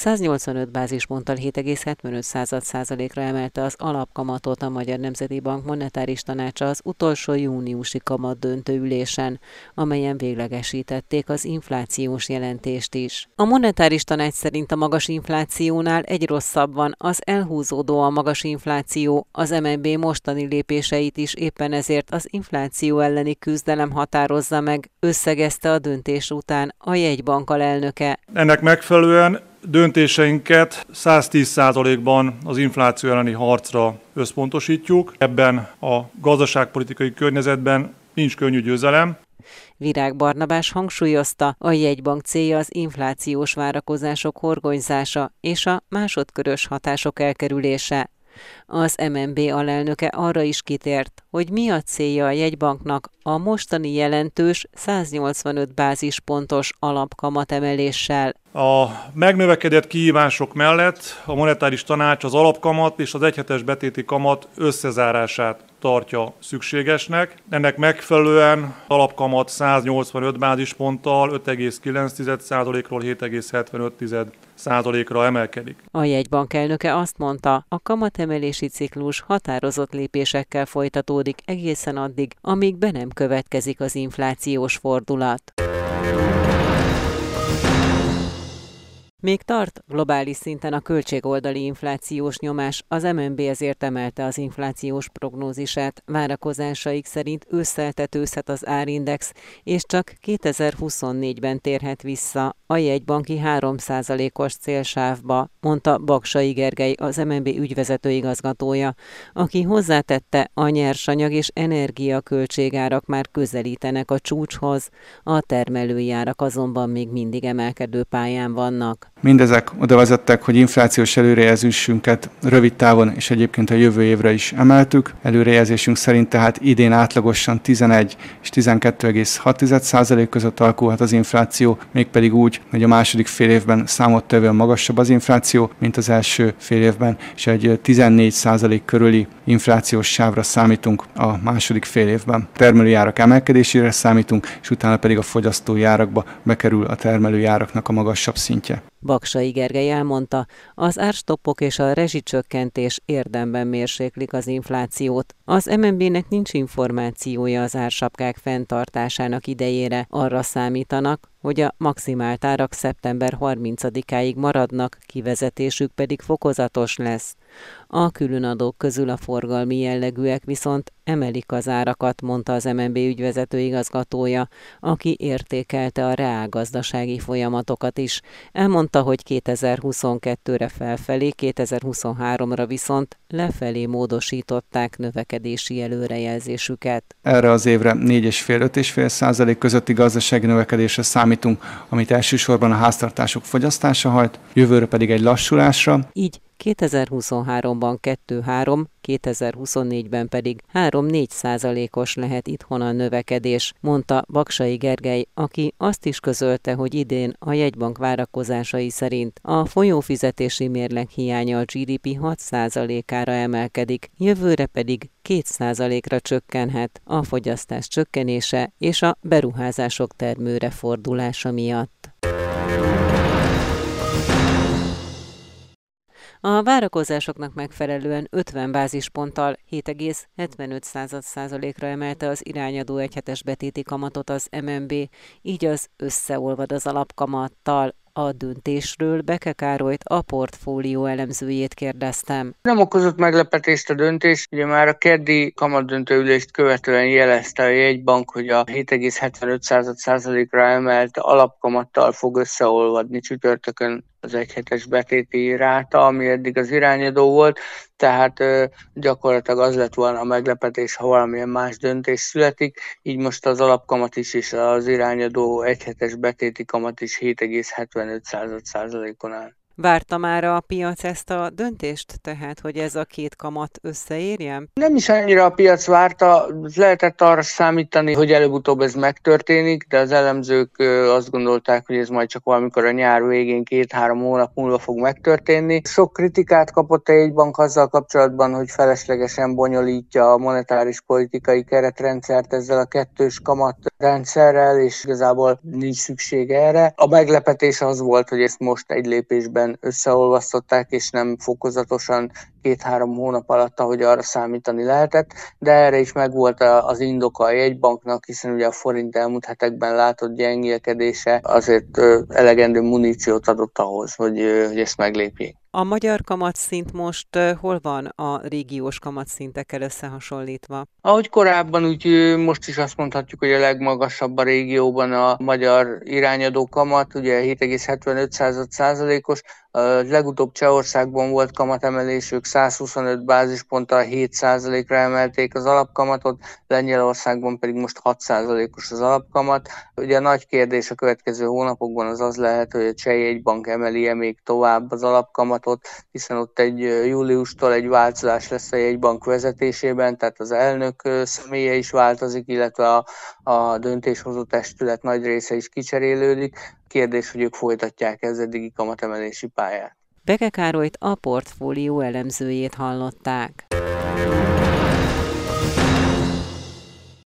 185 bázisponttal 7,75 százalékra emelte az alapkamatot a Magyar Nemzeti Bank monetáris tanácsa az utolsó júniusi kamat döntő ülésen, amelyen véglegesítették az inflációs jelentést is. A monetáris tanács szerint a magas inflációnál egy rosszabb van, az elhúzódó a magas infláció, az MNB mostani lépéseit is éppen ezért az infláció elleni küzdelem határozza meg, összegezte a döntés után a jegybank alelnöke. Ennek megfelelően döntéseinket 110%-ban az infláció elleni harcra összpontosítjuk. Ebben a gazdaságpolitikai környezetben nincs könnyű győzelem. Virág Barnabás hangsúlyozta, a jegybank célja az inflációs várakozások horgonyzása és a másodkörös hatások elkerülése. Az MNB alelnöke arra is kitért, hogy mi a célja a jegybanknak a mostani jelentős 185 bázispontos alapkamatemeléssel. A megnövekedett kihívások mellett a monetáris tanács az alapkamat és az egyhetes betéti kamat összezárását tartja szükségesnek. Ennek megfelelően alapkamat 185 bázisponttal 5,9%-ról 7,75%-ra emelkedik. A jegybank elnöke azt mondta, a kamatemelési ciklus határozott lépésekkel folytatódik egészen addig, amíg be nem következik az inflációs fordulat. Még tart? Globális szinten a költségoldali inflációs nyomás, az MNB ezért emelte az inflációs prognózisát, várakozásaik szerint összeltetőzhet az árindex, és csak 2024-ben térhet vissza a jegybanki 3%-os célsávba, mondta Baksai Gergely, az MNB ügyvezető igazgatója, aki hozzátette, a nyersanyag és energiaköltségárak már közelítenek a csúcshoz, a termelői árak azonban még mindig emelkedő pályán vannak. Mindezek oda vezettek, hogy inflációs előrejelzésünket rövid távon és egyébként a jövő évre is emeltük. Előrejelzésünk szerint tehát idén átlagosan 11 és 12,6% között alakulhat az infláció, mégpedig úgy, hogy a második fél évben számottevően magasabb az infláció, mint az első fél évben, és egy 14% körüli inflációs sávra számítunk a második fél évben. Termelői árak emelkedésére számítunk, és utána pedig a fogyasztói árakba bekerül a termelői áraknak a magasabb szintje. Baksai Gergely elmondta, az árstoppok és a rezsicsökkentés érdemben mérséklik az inflációt. Az MNB-nek nincs információja az ársapkák fenntartásának idejére. Arra számítanak, hogy a maximált árak szeptember 30-áig maradnak, kivezetésük pedig fokozatos lesz. A különadók közül a forgalmi jellegűek viszont emelik az árakat, mondta az MNB ügyvezető igazgatója, aki értékelte a reálgazdasági folyamatokat is. Elmondta, hogy 2022-re felfelé, 2023-ra viszont lefelé módosították növekedési előrejelzésüket. Erre az évre 4,5-5,5 százalék közötti gazdasági növekedésre számítunk, amit elsősorban a háztartások fogyasztása hajt, jövőre pedig egy lassulásra. Így 2023-ban 2-3, 2024-ben pedig 3-4 százalékos lehet itthon a növekedés, mondta Baksai Gergely, aki azt is közölte, hogy idén a jegybank várakozásai szerint a folyófizetési mérleg hiánya a GDP 6 százalékára emelkedik, jövőre pedig 2 százalékra csökkenhet a fogyasztás csökkenése és a beruházások termőre fordulása miatt. A várakozásoknak megfelelően 50 bázisponttal 7,75 százalékra emelte az irányadó egyhetes betéti kamatot az MNB, így az összeolvad az alapkamattal. A döntésről Beke Károlyt, a portfólió elemzőjét kérdeztem. Nem okozott meglepetést a döntés, ugye már a keddi kamatdöntőülést követően jelezte a jegybank, hogy a 7,75%-ra emelt alapkamattal fog összeolvadni csütörtökön az egyhetes betéti ráta, ami eddig az irányadó volt, tehát gyakorlatilag az lett volna a meglepetés, ha valamilyen más döntés születik, így most az alapkamat is és az irányadó egyhetes betéti kamat is 7,75 százalékon áll. Várta már a piac ezt a döntést, tehát, hogy ez a két kamat összeérjen? Nem is annyira a piac várta, lehetett arra számítani, hogy előbb-utóbb ez megtörténik, de az elemzők azt gondolták, hogy ez majd csak valamikor a nyár végén két-három hónap múlva fog megtörténni. Sok kritikát kapott a jegybank azzal kapcsolatban, hogy feleslegesen bonyolítja a monetáris politikai keretrendszert ezzel a kettős kamatrendszerrel, és igazából nincs szükség erre. A meglepetés az volt, hogy ezt most egy lépésben hirtelen összeolvasztották, és nem fokozatosan két-három hónap alatt, ahogy arra számítani lehetett, de erre is megvolt az indoka a jegybanknak, hiszen ugye a forint elmúlt hetekben látott gyengélkedése azért elegendő muníciót adott ahhoz, hogy, hogy ezt meglépjék. A magyar kamatszint most hol van a régiós kamatszintekkel összehasonlítva? Ahogy korábban, úgy most is azt mondhatjuk, hogy a legmagasabb a régióban a magyar irányadó kamat, ugye 7,75 százalékos, a legutóbb Csehországban volt kamatemelés, ők 125 bázisponttal 7%-ra emelték az alapkamatot, Lengyelországban pedig most 6%-os az alapkamat. Ugye a nagy kérdés a következő hónapokban az az lehet, hogy a Cseh jegybank emeli-e még tovább az alapkamatot, hiszen ott egy júliustól egy változás lesz a jegybank vezetésében, tehát az elnök személye is változik, illetve a, a döntéshozó testület nagy része is kicserélődik. Kérdés, hogy ők folytatják ez eddigi kamatemelési pályát. Beke Károlyt a portfólió elemzőjét hallották.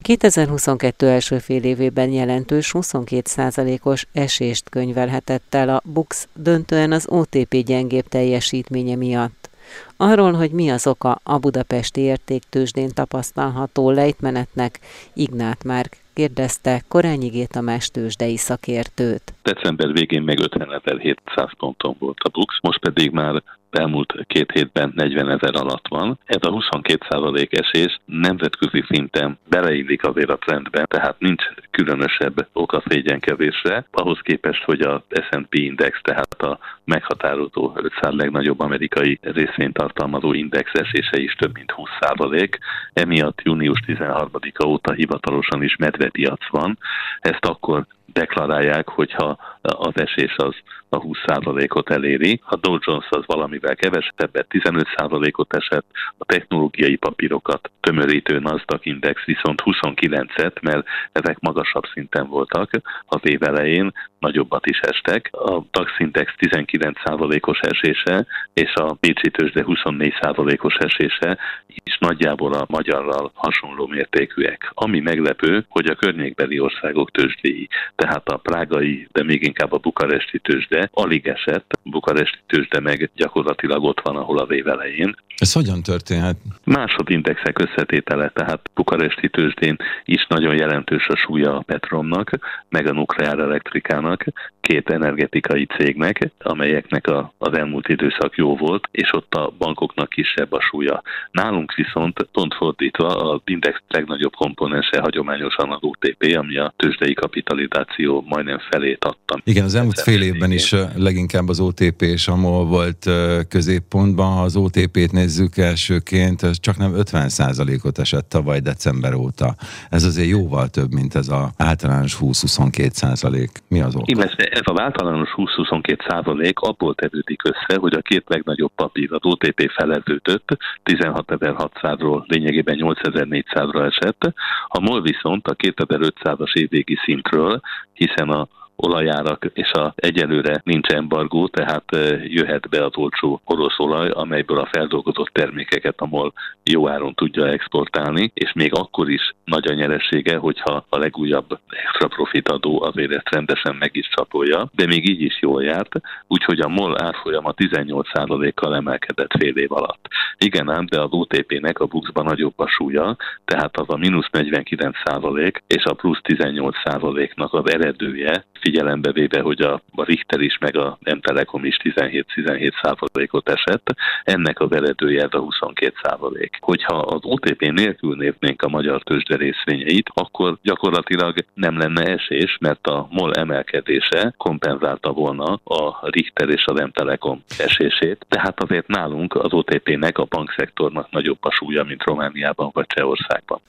2022 első fél évében jelentős 22%-os esést könyvelhetett el a BUX döntően az OTP gyengébb teljesítménye miatt. Arról, hogy mi az oka a budapesti értéktősdén tapasztalható lejtmenetnek, Ignát Márk kérdezte Korányi Tamás tőzsdei szakértőt. December végén meg 50.700 ponton volt a BUX, most pedig már elmúlt két hétben 40 ezer alatt van. Ez a 22% esés nemzetközi szinten beleillik azért a trendben, tehát nincs különösebb oka szégyenkezésre, ahhoz képest, hogy a S&P index, tehát a meghatározó 500 legnagyobb amerikai részvényt tartalmazó index esése is több mint 20%. Emiatt június 13-a óta hivatalosan is medvepiac van. Ezt akkor deklarálják, hogyha az esés az a 20%-ot eléri. A Dow Jones az valamivel kevesebbet, 15%-ot esett, a technológiai papírokat tömörítő Nasdaq Index viszont 29-et, mert ezek magasabb szinten voltak az év elején, nagyobbat is estek. A DAX Index 19%-os esése és a Bécsi tőzsde 24%-os esése is nagyjából a magyarral hasonló mértékűek. Ami meglepő, hogy a környékbeli országok tőzsdéi, tehát a prágai, de még inkább a bukaresti tőzsde alig esett, bukaresti tőzsde meg gyakorlatilag ott van, ahol az év elején. Ez hogyan történhet? Másodindexek összetétele, tehát bukaresti tőzsdén is nagyon jelentős a súlya a Petromnak, meg a nukleár elektrikának, két energetikai cégnek, amelyeknek a, az elmúlt időszak jó volt, és ott a bankoknak kisebb a súlya. Nálunk viszont pont fordítva az index legnagyobb komponense hagyományosan az OTP, ami a tőzsdei kapitalizáció majdnem felét adtam. Igen, az elmúlt fél évben is leginkább az OTP és a MOL volt középpontban. Ha az OTP-t nézzük elsőként, csak nem 50%-ot esett tavaly december óta. Ez azért jóval több, mint ez az általános 20-22%. Mi az ok? Illetve ez az általános 20-22% abból tevődik össze, hogy a két legnagyobb papír, az OTP feleződött, 16.600-ról lényegében 8.400-ra esett, a MOL viszont a 2500-as évvégi szintről, hiszen a olajárak, és a egyelőre nincs embargó, tehát jöhet be az olcsó orosz olaj, amelyből a feldolgozott termékeket a MOL jó áron tudja exportálni, és még akkor is nagy a nyeressége, hogyha a legújabb extra profit adó azért ezt rendesen meg is csapolja, de még így is jól járt, úgyhogy a MOL árfolyama 18%-kal emelkedett fél év alatt. Igen ám, de az OTP-nek a buxban nagyobb a súlya, tehát az a mínusz 49% és a plusz 18%-nak az eredője, figyelembe véve, hogy a, a Richter is, meg a M-Telekom is 17-17 százalékot esett, ennek az eredője ez a 22 százalék. Hogyha az OTP nélkül néznénk a magyar tőzsde részvényeit, akkor gyakorlatilag nem lenne esés, mert a MOL emelkedése kompenzálta volna a Richter és az M-Telekom esését, tehát azért nálunk az OTP-nek, a bankszektornak nagyobb a súlya, mint Romániában vagy Csehországban.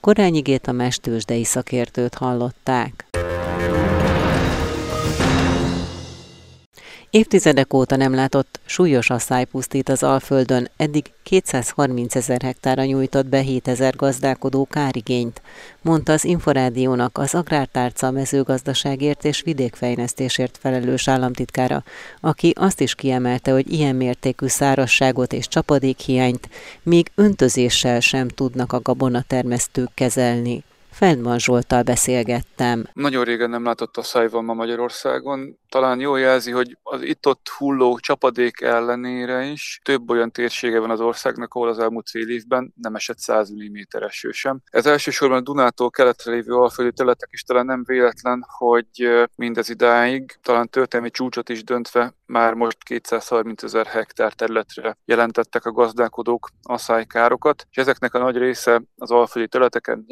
Korányi Géta mestősdei szakértőt hallották. Évtizedek óta nem látott súlyos asszály pusztít az Alföldön, eddig 230 ezer hektára nyújtott be 7 ezer gazdálkodó kárigényt, mondta az Inforádiónak az Agrártárca mezőgazdaságért és vidékfejlesztésért felelős államtitkára, aki azt is kiemelte, hogy ilyen mértékű szárasságot és csapadékhiányt még öntözéssel sem tudnak a gabonatermesztők kezelni. Feldman Zsoltal beszélgettem. Nagyon régen nem látott a szájval ma Magyarországon. Talán jól jelzi, hogy az itt-ott hulló csapadék ellenére is több olyan térsége van az országnak, ahol az elmúlt fél évben nem esett 100 mm eső sem. Ez elsősorban a Dunától keletre lévő alföldi területek is talán nem véletlen, hogy mindez idáig, talán történelmi csúcsot is döntve már most 230 ezer hektár területre jelentettek a gazdálkodók asszálykárokat, és ezeknek a nagy része az alföldi területeken,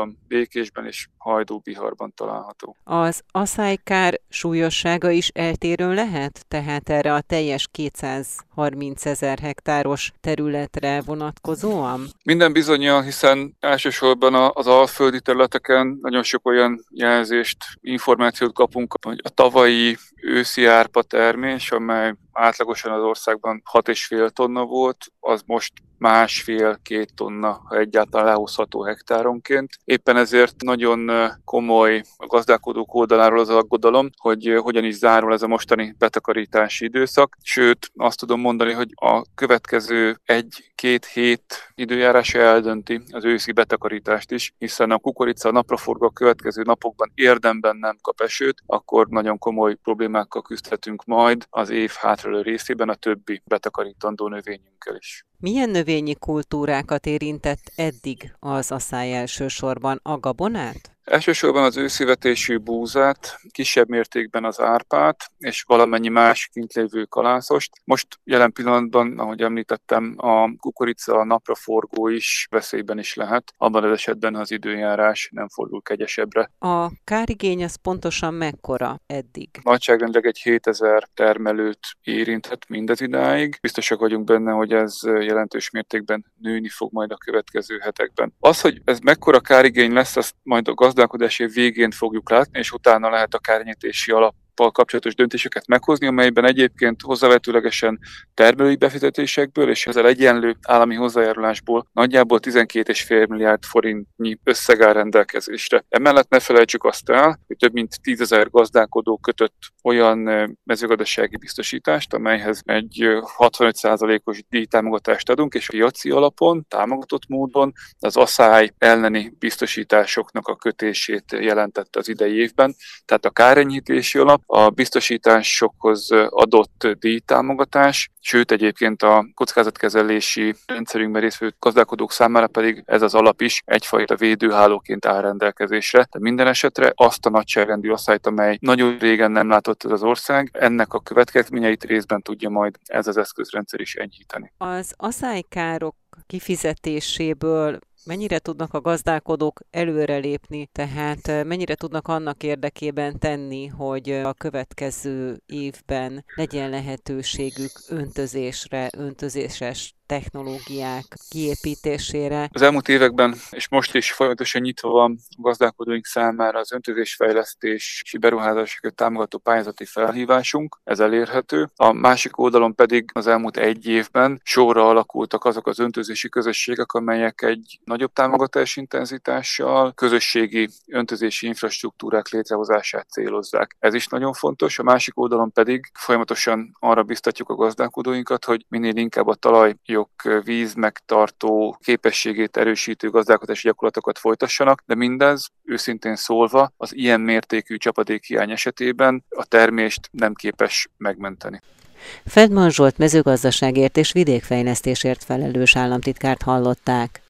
Jásznagykunban, Békésben és Hajdú-Biharban található. Az aszálykár súlyossága is eltérő lehet? Tehát erre a teljes 230 ezer hektáros területre vonatkozóan? Minden bizonyal, hiszen elsősorban az alföldi területeken nagyon sok olyan jelzést, információt kapunk, hogy a tavalyi őszi árpa termés, amely átlagosan az országban 6,5 tonna volt, az most másfél-két tonna, ha egyáltalán lehozható hektáronként. Éppen ezért nagyon komoly a gazdálkodók oldaláról az aggodalom, hogy hogyan is zárul ez a mostani betakarítási időszak. Sőt, azt tudom mondani, hogy a következő egy-két hét időjárása eldönti az őszi betakarítást is, hiszen a kukorica a napraforgó a következő napokban érdemben nem kap esőt, akkor nagyon komoly problémákkal küzdhetünk majd az év hátralévő részében a többi betakarítandó növényünkkel is. Milyen növényi kultúrákat érintett eddig az asszály elsősorban? A gabonát? Elsősorban az őszivetésű búzát, kisebb mértékben az árpát, és valamennyi más kint lévő kalászost. Most jelen pillanatban, ahogy említettem, a kukorica, a napraforgó is veszélyben is lehet, abban az esetben, ha az időjárás nem fordul kegyesebbre. A kárigény az pontosan mekkora eddig? Nagyságrendileg egy 7000 termelőt érinthet mindez idáig. Biztosak vagyunk benne, hogy ez jelentős mértékben nőni fog majd a következő hetekben. Az, hogy ez mekkora kárigény lesz, azt majd a gazdálkodás év végén fogjuk látni, és utána lehet a kárnyítési alap kapcsolatos döntéseket meghozni, amelyben egyébként hozzávetőlegesen termelői befizetésekből és ezzel egyenlő állami hozzájárulásból nagyjából 12,5 milliárd forintnyi összeg áll rendelkezésre. Emellett ne felejtsük azt el, hogy több mint 10 ezer gazdálkodó kötött olyan mezőgazdasági biztosítást, amelyhez egy 65%-os díjtámogatást adunk, és piaci alapon, támogatott módon az asszály elleni biztosításoknak a kötését jelentette az idei évben. Tehát a kárenyhítési alap a biztosításokhoz adott díjtámogatás, sőt egyébként a kockázatkezelési rendszerünkben részvő gazdálkodók számára pedig ez az alap is egyfajta védőhálóként áll rendelkezésre. De minden esetre azt a nagyságrendű asszályt, amely nagyon régen nem látott ez az ország, ennek a következményeit részben tudja majd ez az eszközrendszer is enyhíteni. Az asszálykárok kifizetéséből mennyire tudnak a gazdálkodók előrelépni, tehát mennyire tudnak annak érdekében tenni, hogy a következő évben legyen lehetőségük öntözésre, öntözéses technológiák kiépítésére. Az elmúlt években, és most is folyamatosan nyitva van a gazdálkodóink számára az öntözésfejlesztési beruházásokat támogató pályázati felhívásunk, ez elérhető. A másik oldalon pedig az elmúlt egy évben sorra alakultak azok az öntözési közösségek, amelyek egy nagyobb támogatási intenzitással közösségi öntözési infrastruktúrák létrehozását célozzák. Ez is nagyon fontos. A másik oldalon pedig folyamatosan arra biztatjuk a gazdálkodóinkat, hogy minél inkább a talaj talajok víz megtartó képességét erősítő gazdálkodási gyakorlatokat folytassanak, de mindez őszintén szólva az ilyen mértékű csapadékhiány esetében a termést nem képes megmenteni. Fedman Zsolt mezőgazdaságért és vidékfejlesztésért felelős államtitkárt hallották.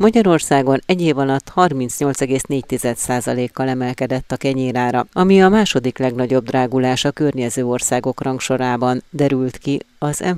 Magyarországon egy év alatt 38,4%-kal emelkedett a kenyérára, ami a második legnagyobb drágulás a környező országok rangsorában, derült ki az m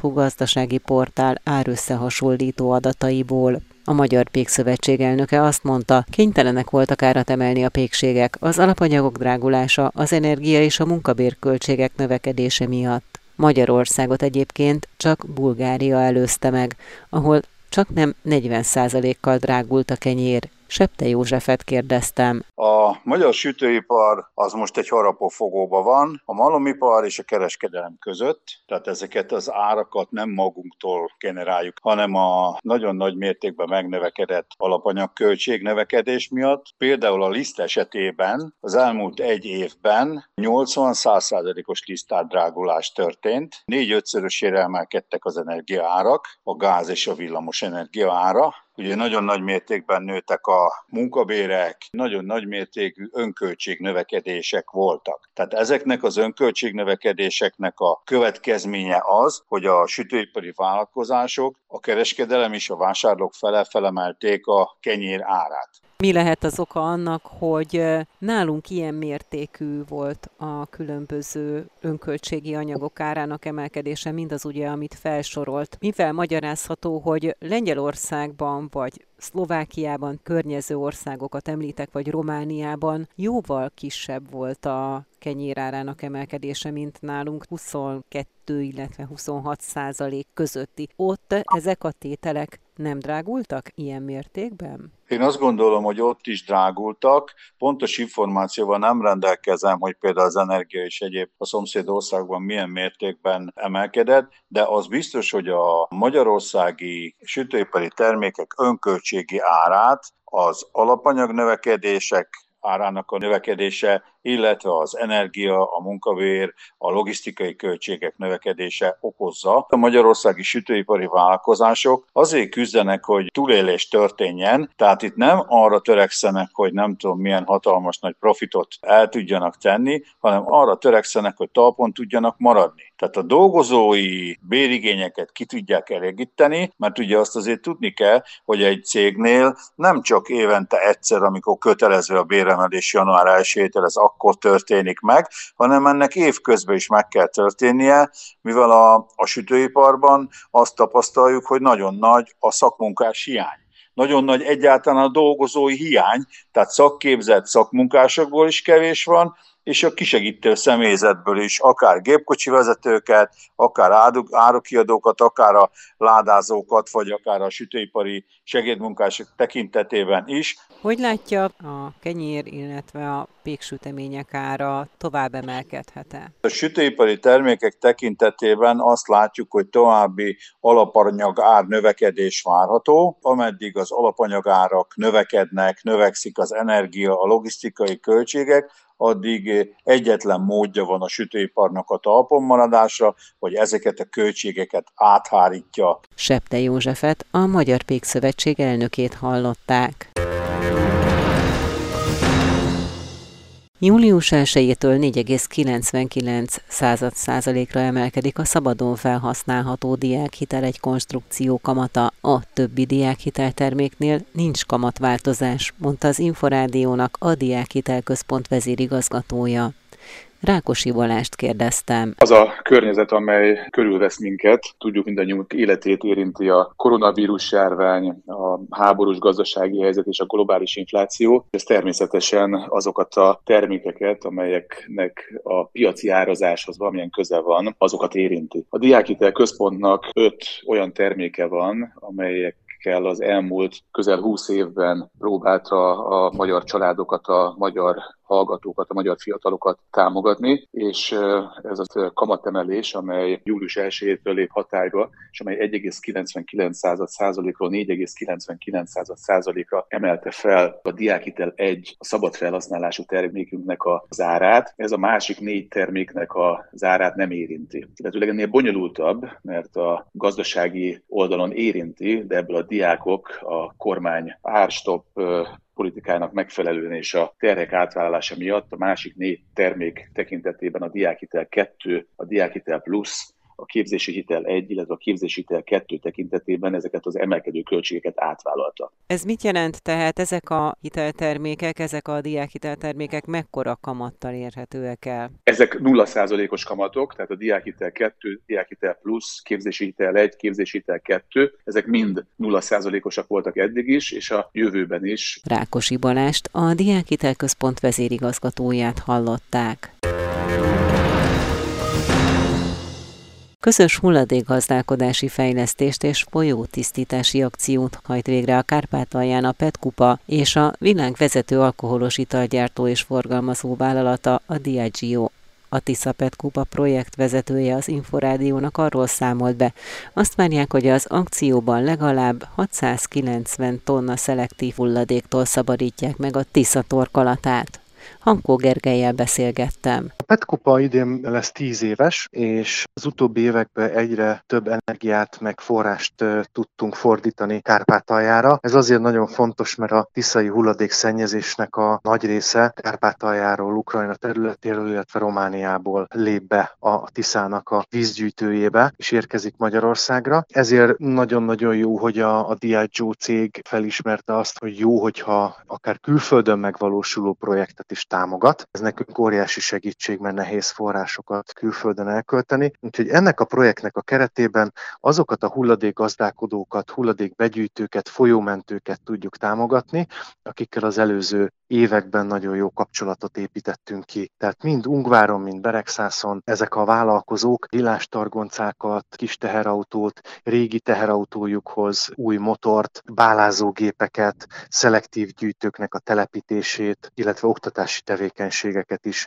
gazdasági portál árösszehasonlító adataiból. A Magyar Pékszövetség elnöke azt mondta, kénytelenek voltak árat emelni a pékségek, az alapanyagok drágulása, az energia és a munkabérköltségek növekedése miatt. Magyarországot egyébként csak Bulgária előzte meg, ahol csak nem 40%-kal drágult a kenyér, Septe Józsefet kérdeztem. A magyar sütőipar az most egy harapófogóba van, a malomipar és a kereskedelem között, tehát ezeket az árakat nem magunktól generáljuk, hanem a nagyon nagy mértékben megnövekedett alapanyagköltség növekedés miatt. Például a liszt esetében az elmúlt egy évben 80-100%-os lisztárdrágulás történt, négy-ötszörösére emelkedtek az energiaárak, a gáz és a villamos energia ára, Ugye nagyon nagy mértékben nőttek a munkabérek, nagyon nagy mértékű önköltségnövekedések voltak. Tehát ezeknek az önköltségnövekedéseknek a következménye az, hogy a sütőipari vállalkozások, a kereskedelem és a vásárlók fele felemelték a kenyér árát. Mi lehet az oka annak, hogy nálunk ilyen mértékű volt a különböző önköltségi anyagok árának emelkedése, mindaz ugye, amit felsorolt. Mivel magyarázható, hogy Lengyelországban vagy Szlovákiában, környező országokat említek, vagy Romániában jóval kisebb volt a kenyérárának emelkedése, mint nálunk 22, illetve 26 százalék közötti. Ott ezek a tételek nem drágultak ilyen mértékben? Én azt gondolom, hogy ott is drágultak. Pontos információval nem rendelkezem, hogy például az energia és egyéb a szomszéd országban milyen mértékben emelkedett, de az biztos, hogy a magyarországi sütőipari termékek önköltségi árát az alapanyag növekedések árának a növekedése illetve az energia, a munkavér, a logisztikai költségek növekedése okozza. A magyarországi sütőipari vállalkozások azért küzdenek, hogy túlélés történjen, tehát itt nem arra törekszenek, hogy nem tudom milyen hatalmas nagy profitot el tudjanak tenni, hanem arra törekszenek, hogy talpon tudjanak maradni. Tehát a dolgozói bérigényeket ki tudják elégíteni, mert ugye azt azért tudni kell, hogy egy cégnél nem csak évente egyszer, amikor kötelező a béremelés január 1-től, ez akkor történik meg, hanem ennek évközben is meg kell történnie, mivel a, a sütőiparban azt tapasztaljuk, hogy nagyon nagy a szakmunkás hiány. Nagyon nagy egyáltalán a dolgozói hiány, tehát szakképzett szakmunkásokból is kevés van, és a kisegítő személyzetből is, akár gépkocsi vezetőket, akár árukiadókat, akár a ládázókat, vagy akár a sütőipari segédmunkások tekintetében is. Hogy látja a kenyér, illetve a péksütemények ára tovább emelkedhet-e? A sütőipari termékek tekintetében azt látjuk, hogy további alapanyag ár növekedés várható, ameddig az alapanyagárak növekednek, növekszik az energia, a logisztikai költségek, addig egyetlen módja van a sütőiparnak a talpon maradásra, hogy ezeket a költségeket áthárítja. Septe Józsefet, a Magyar Pékszövetség elnökét hallották. Július 1-től 4,99 század százalékra emelkedik a szabadon felhasználható diákhitel egy konstrukció kamata. A többi diákhitel terméknél nincs kamatváltozás, mondta az Inforádiónak a Diákhitel Központ vezérigazgatója. Rákosi Balást kérdeztem. Az a környezet, amely körülvesz minket, tudjuk mindannyiunk életét érinti a koronavírus járvány, a háborús gazdasági helyzet és a globális infláció. Ez természetesen azokat a termékeket, amelyeknek a piaci árazáshoz valamilyen köze van, azokat érinti. A Diákitel Központnak öt olyan terméke van, amelyek kell az elmúlt közel 20 évben próbálta a magyar családokat, a magyar hallgatókat, a magyar fiatalokat támogatni, és ez a kamatemelés, amely július 1-től lép hatályba, és amely 1,99%-ról 4,99%-ra emelte fel a Diákitel 1 a szabad felhasználású termékünknek az árát. Ez a másik négy terméknek az árát nem érinti. Illetőleg ennél bonyolultabb, mert a gazdasági oldalon érinti, de ebből a diákok a kormány árstop politikának megfelelően és a terhek átvállalása miatt a másik négy termék tekintetében a Diákitel 2, a Diákitel Plus, a képzési hitel 1, illetve a képzési hitel 2 tekintetében ezeket az emelkedő költségeket átvállalta. Ez mit jelent tehát ezek a hiteltermékek, ezek a diákhiteltermékek mekkora kamattal érhetőek el? Ezek 0%-os kamatok, tehát a diákhitel 2, diákhitel plusz, képzési hitel 1, képzési hitel 2, ezek mind 0%-osak voltak eddig is, és a jövőben is. Rákosi Balást, a Diákhitel Központ vezérigazgatóját hallották. Közös hulladékgazdálkodási fejlesztést és folyótisztítási akciót hajt végre a Kárpátalján a Petkupa és a világ vezető alkoholos italgyártó és forgalmazó vállalata a Diageo. A Tisza Petkupa projekt vezetője az Inforádiónak arról számolt be. Azt várják, hogy az akcióban legalább 690 tonna szelektív hulladéktól szabadítják meg a Tisza torkolatát. Hankó Gergelyel beszélgettem. A Petkupa idén lesz tíz éves, és az utóbbi években egyre több energiát meg forrást tudtunk fordítani Kárpátaljára. Ez azért nagyon fontos, mert a tiszai hulladékszennyezésnek a nagy része Kárpátaljáról, Ukrajna területéről, illetve Romániából lép be a Tiszának a vízgyűjtőjébe, és érkezik Magyarországra. Ezért nagyon-nagyon jó, hogy a, a Diageo cég felismerte azt, hogy jó, hogyha akár külföldön megvalósuló projektet is támogat. Ez nekünk óriási segítség, mert nehéz forrásokat külföldön elkölteni. Úgyhogy ennek a projektnek a keretében azokat a hulladékgazdálkodókat, hulladékbegyűjtőket, folyómentőket tudjuk támogatni, akikkel az előző években nagyon jó kapcsolatot építettünk ki. Tehát mind Ungváron, mind Beregszászon ezek a vállalkozók villástargoncákat, kis teherautót, régi teherautójukhoz új motort, bálázógépeket, szelektív gyűjtőknek a telepítését, illetve oktatási tevékenységeket is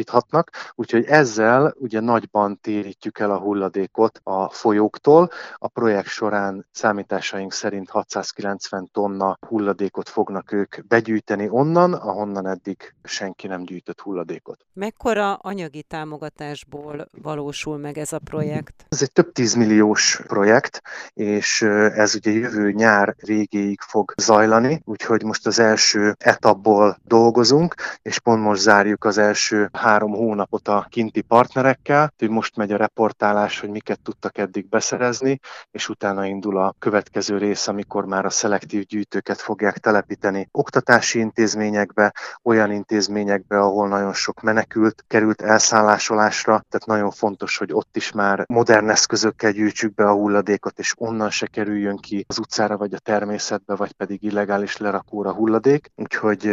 megvalósíthatnak. Úgyhogy ezzel ugye nagyban térítjük el a hulladékot a folyóktól. A projekt során számításaink szerint 690 tonna hulladékot fognak ők begyűjteni onnan, ahonnan eddig senki nem gyűjtött hulladékot. Mekkora anyagi támogatásból valósul meg ez a projekt? Ez egy több tízmilliós projekt, és ez ugye jövő nyár végéig fog zajlani, úgyhogy most az első etapból dolgozunk, és pont most zárjuk az első három hónapot a kinti partnerekkel, hogy most megy a reportálás, hogy miket tudtak eddig beszerezni, és utána indul a következő rész, amikor már a szelektív gyűjtőket fogják telepíteni oktatási intézményekbe, olyan intézményekbe, ahol nagyon sok menekült került elszállásolásra, tehát nagyon fontos, hogy ott is már modern eszközökkel gyűjtsük be a hulladékot, és onnan se kerüljön ki az utcára vagy a természetbe, vagy pedig illegális lerakóra hulladék. Úgyhogy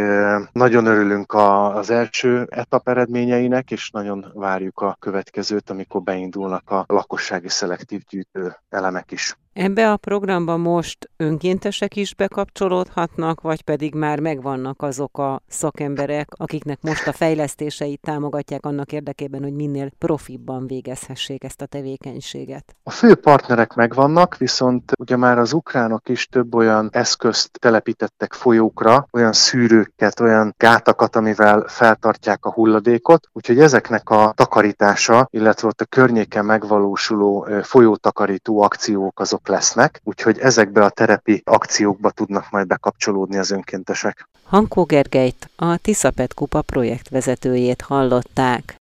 nagyon örülünk az első etap eredményeinek, és nagyon várjuk a következőt, amikor beindulnak a lakossági szelektív gyűjtő elemek is. Ebbe a programba most önkéntesek is bekapcsolódhatnak, vagy pedig már megvannak azok a szakemberek, akiknek most a fejlesztéseit támogatják annak érdekében, hogy minél profibban végezhessék ezt a tevékenységet? A fő partnerek megvannak, viszont ugye már az ukránok is több olyan eszközt telepítettek folyókra, olyan szűrőket, olyan gátakat, amivel feltartják a hulladékot, úgyhogy ezeknek a takarítása, illetve ott a környéken megvalósuló folyótakarító akciók azok lesznek, úgyhogy ezekbe a terepi akciókba tudnak majd bekapcsolódni az önkéntesek. Hankó Gergelyt, a Tiszapet Kupa projektvezetőjét hallották.